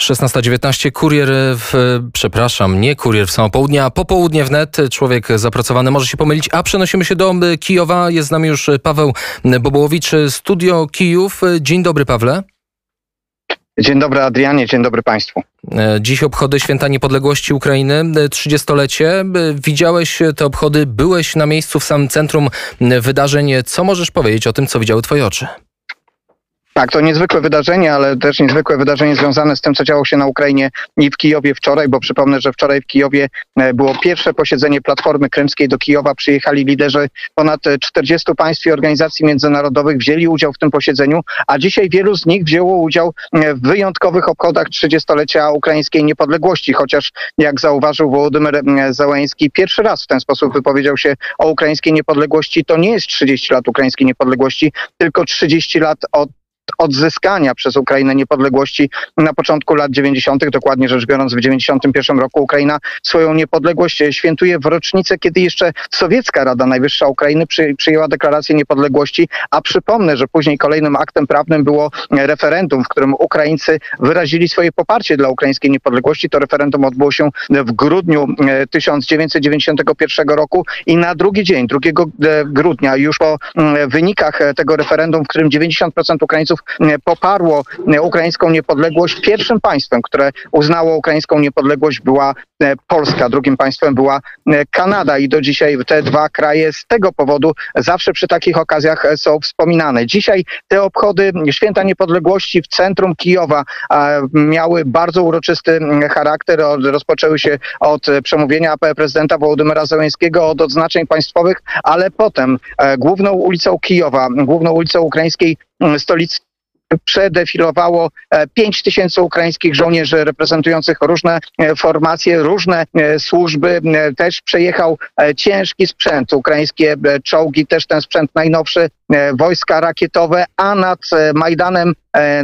16.19, kurier w, przepraszam, nie kurier w samo południe, a popołudnie wnet. Człowiek zapracowany może się pomylić, a przenosimy się do Kijowa. Jest z nami już Paweł Bobołowicz, Studio Kijów. Dzień dobry, Pawle. Dzień dobry Adrianie, dzień dobry Państwu. Dziś obchody Święta Niepodległości Ukrainy, 30-lecie. Widziałeś te obchody, byłeś na miejscu w samym centrum wydarzeń. Co możesz powiedzieć o tym, co widziały Twoje oczy? Tak, to niezwykłe wydarzenie, ale też niezwykłe wydarzenie związane z tym, co działo się na Ukrainie i w Kijowie wczoraj, bo przypomnę, że wczoraj w Kijowie e, było pierwsze posiedzenie Platformy Krymskiej do Kijowa. Przyjechali liderzy ponad 40 państw i organizacji międzynarodowych, wzięli udział w tym posiedzeniu, a dzisiaj wielu z nich wzięło udział e, w wyjątkowych obchodach 30-lecia ukraińskiej niepodległości, chociaż jak zauważył Wołodymyr e, Załański, pierwszy raz w ten sposób wypowiedział się o ukraińskiej niepodległości. To nie jest 30 lat ukraińskiej niepodległości, tylko 30 lat od odzyskania przez Ukrainę niepodległości na początku lat 90., dokładnie rzecz biorąc w 91 roku Ukraina swoją niepodległość świętuje w rocznicę, kiedy jeszcze Sowiecka Rada Najwyższa Ukrainy przy, przyjęła deklarację niepodległości, a przypomnę, że później kolejnym aktem prawnym było referendum, w którym Ukraińcy wyrazili swoje poparcie dla ukraińskiej niepodległości. To referendum odbyło się w grudniu 1991 e, roku i na drugi dzień, 2 e, grudnia, już po wynikach tego referendum, w którym 90% Ukraińców E, poparło e, ukraińską niepodległość. Pierwszym państwem, które uznało ukraińską niepodległość była e, Polska, drugim państwem była Kanada i do dzisiaj te dwa kraje z tego powodu zawsze przy takich okazjach są wspominane. Dzisiaj te obchody Święta Niepodległości w centrum Kijowa miały bardzo uroczysty charakter. Rozpoczęły się od przemówienia prezydenta Wołodymyra Zełenskiego, od odznaczeń państwowych, ale potem główną ulicą Kijowa, główną ulicą ukraińskiej stolicy przedefilowało 5 e, tysięcy ukraińskich żołnierzy reprezentujących różne e, formacje, różne e, służby. Też przejechał ciężki sprzęt, ukraińskie czołgi, też ten sprzęt najnowszy, wojska rakietowe, a nad Majdanem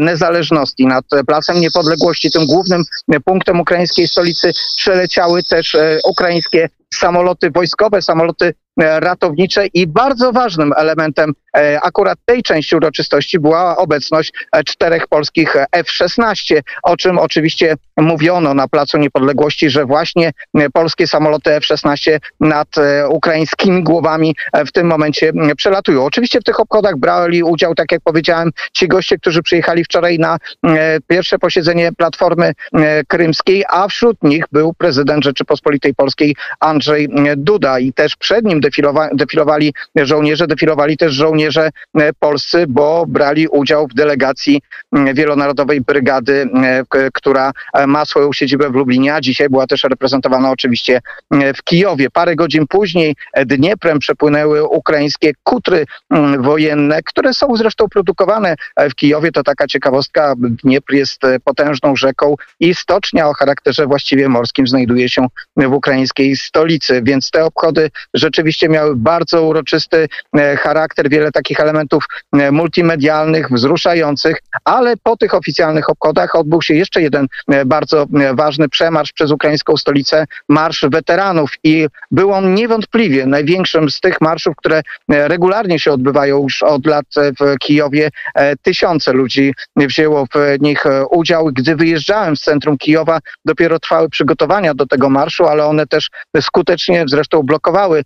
Niezależności, nad Placem Niepodległości, tym głównym punktem ukraińskiej stolicy, przeleciały też ukraińskie samoloty wojskowe, samoloty ratownicze i bardzo ważnym elementem e, akurat tej części uroczystości była obecność e, czterech polskich F-16, o czym oczywiście mówiono na Placu Niepodległości, że właśnie polskie samoloty F-16 nad ukraińskimi głowami w tym momencie przelatują. Oczywiście w tych obchodach brali udział, tak jak powiedziałem, ci goście, którzy przyjechali wczoraj na pierwsze posiedzenie Platformy Krymskiej, a wśród nich był prezydent Rzeczypospolitej Polskiej Andrzej Duda i też przed nim defilowa defilowali żołnierze, defilowali też żołnierze e, polscy, bo brali udział w delegacji wielonarodowej brygady, e, która e, ma swoją siedzibę w Lublinie, a dzisiaj była też reprezentowana oczywiście w Kijowie. Parę godzin później Dnieprem przepłynęły ukraińskie kutry wojenne, które są zresztą produkowane w Kijowie. To taka ciekawostka. Dniepr jest potężną rzeką i stocznia o charakterze właściwie morskim znajduje się w ukraińskiej stolicy, więc te obchody rzeczywiście rzeczywiście miały bardzo uroczysty e, charakter, wiele takich elementów e, multimedialnych, wzruszających, ale po tych oficjalnych obchodach odbył się jeszcze jeden e, bardzo ważny przemarsz przez ukraińską stolicę, Marsz Weteranów i był on niewątpliwie największym z tych marszów, które regularnie się odbywają już od lat w Kijowie. Tysiące ludzi wzięło w nich udział. Gdy wyjeżdżałem z centrum Kijowa, dopiero trwały przygotowania do tego marszu, ale one też skutecznie zresztą blokowały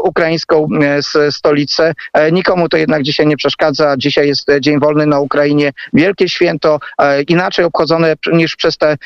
ukraińską e, stolicę. E, nikomu to jednak dzisiaj nie przeszkadza. Dzisiaj jest Dzień Wolny na Ukrainie. Wielkie święto, e, inaczej obchodzone niż przez te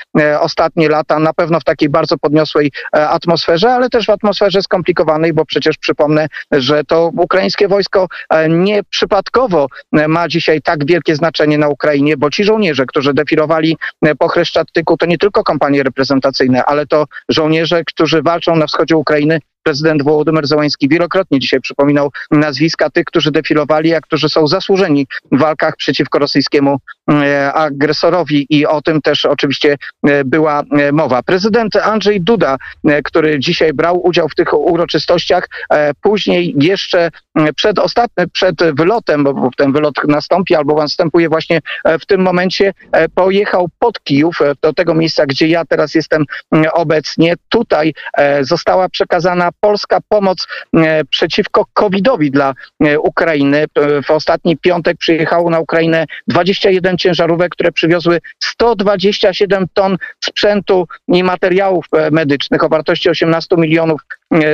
ostatnie lata, na pewno w takiej bardzo podniosłej atmosferze, ale też w atmosferze skomplikowanej, bo przecież przypomnę, że to ukraińskie wojsko nie przypadkowo ma dzisiaj tak wielkie znaczenie na Ukrainie, bo ci żołnierze, którzy defilowali po Chreszczattyku, to nie tylko kompanie reprezentacyjne, ale to żołnierze, którzy walczą na wschodzie Ukrainy prezydent Wołodymyr Załański wielokrotnie dzisiaj przypominał nazwiska tych, którzy defilowali, a którzy są zasłużeni w walkach przeciwko rosyjskiemu e, agresorowi i o tym też oczywiście e, była e, mowa. Prezydent Andrzej Duda, który dzisiaj brał udział w tych uroczystościach, później jeszcze przed ostatnim, przed wylotem, bo ten wylot nastąpi albo następuje właśnie w tym momencie, pojechał pod Kijów, do tego miejsca, gdzie ja teraz jestem obecnie. Tutaj została przekazana polska pomoc przeciwko COVID-owi dla Ukrainy. W ostatni piątek przyjechało na Ukrainę 21 ciężarówek, które przywiozły 127 ton sprzętu i materiałów medycznych o wartości 18 milionów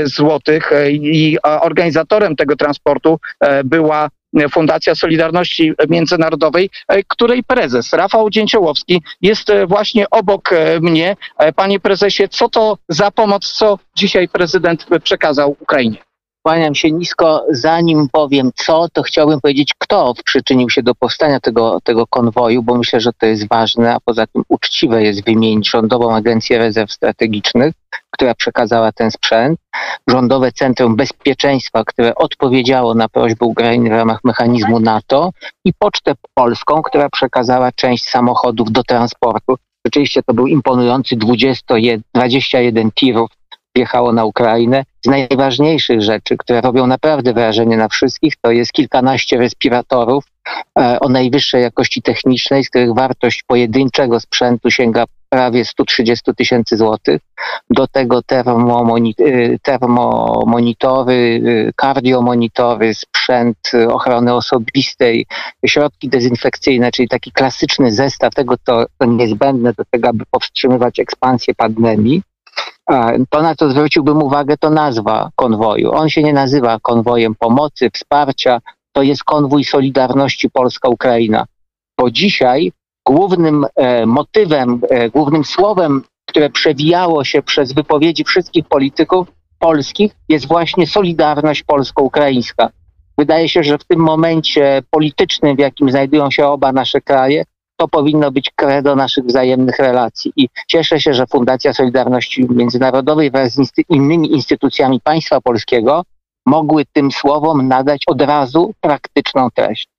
złotych i organizatorem tego transportu była Fundacja Solidarności Międzynarodowej, e, której prezes Rafał Dzięciołowski jest e, właśnie obok e, mnie. Panie prezesie, co to za pomoc, co dzisiaj prezydent przekazał Ukrainie? Kłaniam się nisko. Zanim powiem co, to chciałbym powiedzieć, kto przyczynił się do powstania tego, tego konwoju, bo myślę, że to jest ważne, a poza tym uczciwe jest wymienić Rządową Agencję Rezerw Strategicznych, która przekazała ten sprzęt, Rządowe Centrum Bezpieczeństwa, które odpowiedziało na prośbę Ukrainy w ramach mechanizmu NATO i Pocztę Polską, która przekazała część samochodów do transportu. Rzeczywiście to był imponujący 20, 21 tirów wjechało na Ukrainę. Z najważniejszych rzeczy, które robią naprawdę wrażenie na wszystkich, to jest kilkanaście respiratorów e, o najwyższej jakości technicznej, z których wartość pojedynczego sprzętu sięga prawie 130 tysięcy złotych. Do tego y, termomonitory, y, kardiomonitory, sprzęt ochrony osobistej, środki dezynfekcyjne, czyli taki klasyczny zestaw tego, co niezbędne do tego, aby powstrzymywać ekspansję pandemii. To, na co zwróciłbym uwagę, to nazwa konwoju. On się nie nazywa konwojem pomocy, wsparcia, to jest konwój Solidarności Polska-Ukraina. Bo dzisiaj głównym e, motywem, e, głównym słowem, które przewijało się przez wypowiedzi wszystkich polityków polskich, jest właśnie Solidarność Polsko-Ukraińska. Wydaje się, że w tym momencie politycznym, w jakim znajdują się oba nasze kraje, to powinno być credo naszych wzajemnych relacji. I cieszę się, że Fundacja Solidarności Międzynarodowej wraz z innymi instytucjami państwa polskiego mogły tym słowom nadać od razu praktyczną treść.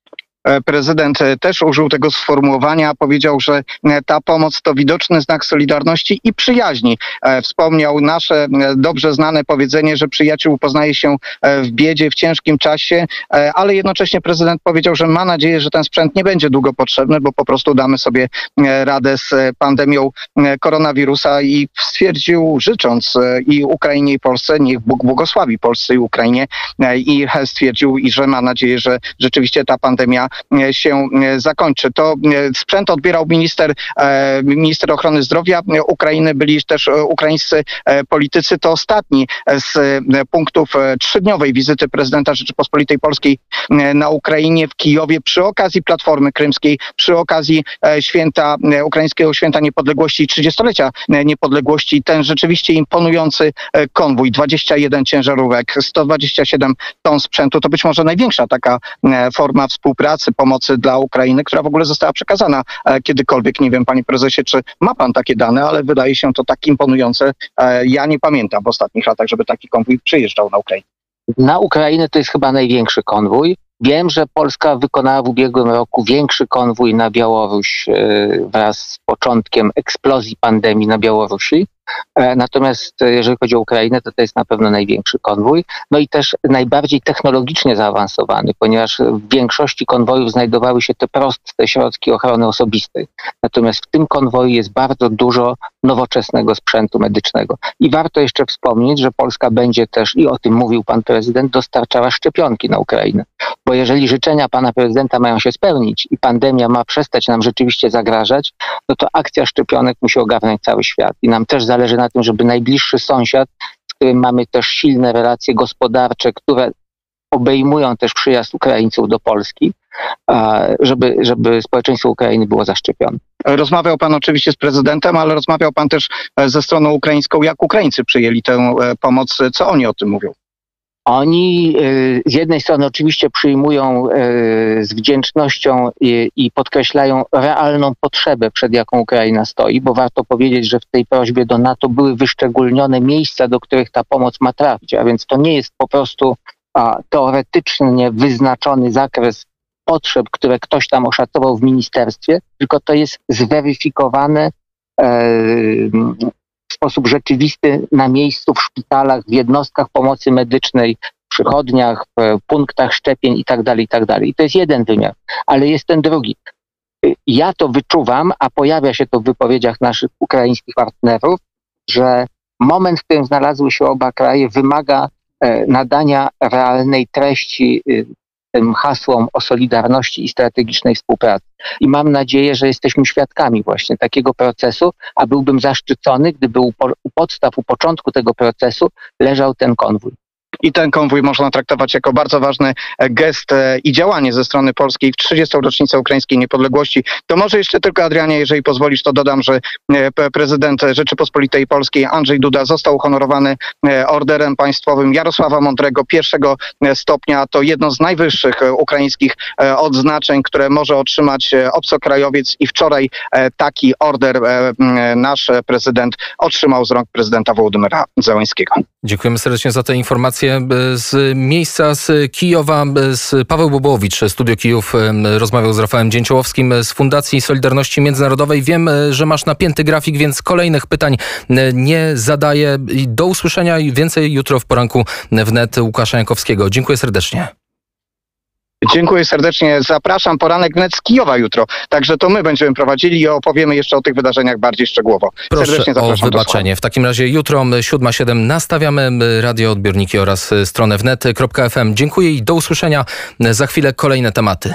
E, prezydent e, też użył tego sformułowania, powiedział, że e, ta pomoc to widoczny znak solidarności i przyjaźni. Wspomniał nasze dobrze znane powiedzenie, że przyjaciół poznaje się w biedzie, w ciężkim czasie, ale jednocześnie prezydent powiedział, że ma nadzieję, że ten sprzęt nie będzie długo potrzebny, bo po prostu damy sobie radę z pandemią koronawirusa i stwierdził, życząc i Ukrainie i Polsce, niech Bóg błogosławi Polsce i Ukrainie i stwierdził, i że ma nadzieję, że rzeczywiście ta pandemia się e, zakończy. To e, sprzęt odbierał minister, minister ochrony zdrowia Ukrainy, byli też ukraińscy politycy. To ostatni z punktów trzydniowej wizyty prezydenta Rzeczypospolitej Polskiej na Ukrainie w Kijowie przy okazji Platformy Krymskiej, przy okazji święta, ukraińskiego święta niepodległości i 30-lecia niepodległości. Ten rzeczywiście imponujący konwój, 21 ciężarówek, 127 ton sprzętu, to być może największa taka forma współpracy pomocy, dla Ukrainy, która w ogóle została przekazana e, kiedykolwiek. Nie wiem, panie prezesie, czy ma pan takie dane, ale wydaje się to tak imponujące. E, ja nie pamiętam w ostatnich latach, żeby taki konwój przyjeżdżał na Ukrainę. Na Ukrainę to jest chyba największy konwój. Wiem, że Polska wykonała w ubiegłym roku większy konwój na Białoruś e, wraz z początkiem eksplozji pandemii na Białorusi. E, natomiast e, jeżeli chodzi o Ukrainę, to to jest na pewno największy konwój. No i też najbardziej technologicznie zaawansowany, ponieważ w większości konwojów znajdowały się te proste środki ochrony osobistej. Natomiast w tym konwoju jest bardzo dużo nowoczesnego sprzętu medycznego. I warto jeszcze wspomnieć, że Polska będzie też, i o tym mówił pan prezydent, dostarczała szczepionki na Ukrainę. Bo jeżeli życzenia pana prezydenta mają się spełnić i pandemia ma przestać nam rzeczywiście zagrażać, no to akcja szczepionek musi ogarnąć cały świat. I nam też zależy na tym, żeby najbliższy sąsiad, z którym mamy też silne relacje gospodarcze, które obejmują też przyjazd Ukraińców do Polski, żeby, żeby społeczeństwo Ukrainy było zaszczepione. Rozmawiał pan oczywiście z prezydentem, ale rozmawiał pan też e, ze stroną ukraińską, jak Ukraińcy przyjęli tę e, pomoc, co oni o tym mówią? Oni y, z jednej strony oczywiście przyjmują z wdzięcznością i podkreślają realną potrzebę, przed jaką Ukraina stoi, bo warto powiedzieć, że w tej prośbie do NATO były wyszczególnione miejsca, do których ta pomoc ma trafić, a więc to nie jest po prostu teoretycznie wyznaczony zakres potrzeb, które ktoś tam oszacował w ministerstwie, tylko to jest zweryfikowane e, sposób rzeczywisty na miejscu, w szpitalach, w jednostkach pomocy medycznej, w przychodniach, w punktach szczepień itd., tak itd. Tak I to jest jeden wymiar, ale jest ten drugi. Ja to wyczuwam, a pojawia się to w wypowiedziach naszych ukraińskich partnerów, że moment, w którym znalazły się oba kraje, wymaga nadania realnej treści y, tym hasłom o solidarności i strategicznej współpracy. I mam nadzieję, że jesteśmy świadkami właśnie takiego procesu, a byłbym zaszczycony, gdyby u, u podstaw, u początku tego procesu leżał ten konwój i ten konwój można traktować jako bardzo ważny e, gest e, i działanie ze strony polskiej w 30. rocznicę ukraińskiej niepodległości. To może jeszcze tylko, Adrianie, jeżeli pozwolisz, to dodam, że e, prezydent Rzeczypospolitej Polskiej Andrzej Duda został uhonorowany orderem państwowym Jarosława Mądrego pierwszego stopnia. To jedno z najwyższych ukraińskich odznaczeń, które może otrzymać obcokrajowiec i wczoraj taki order nasz prezydent otrzymał z rąk prezydenta Wołodymyra Zełańskiego. Dziękujemy serdecznie za te informacje. Z miejsca z Kijowa, z Paweł Bobowicz, Studio Kijów, rozmawiał z Rafałem Dzięciołowskim z Fundacji Solidarności Międzynarodowej. Wiem, że masz napięty grafik, więc kolejnych pytań nie zadaję. Do usłyszenia i więcej jutro w poranku wnet Łukasza Jankowskiego. Dziękuję serdecznie. Dziękuję serdecznie. Zapraszam poranek wnet z Kijowa jutro. Także to my będziemy prowadzili i opowiemy jeszcze o tych wydarzeniach bardziej szczegółowo. Proszę serdecznie zapraszam o wybaczenie. W takim razie jutro 7.7 nastawiamy radioodbiorniki oraz stronę wnet.fm. Dziękuję i do usłyszenia. Za chwilę kolejne tematy.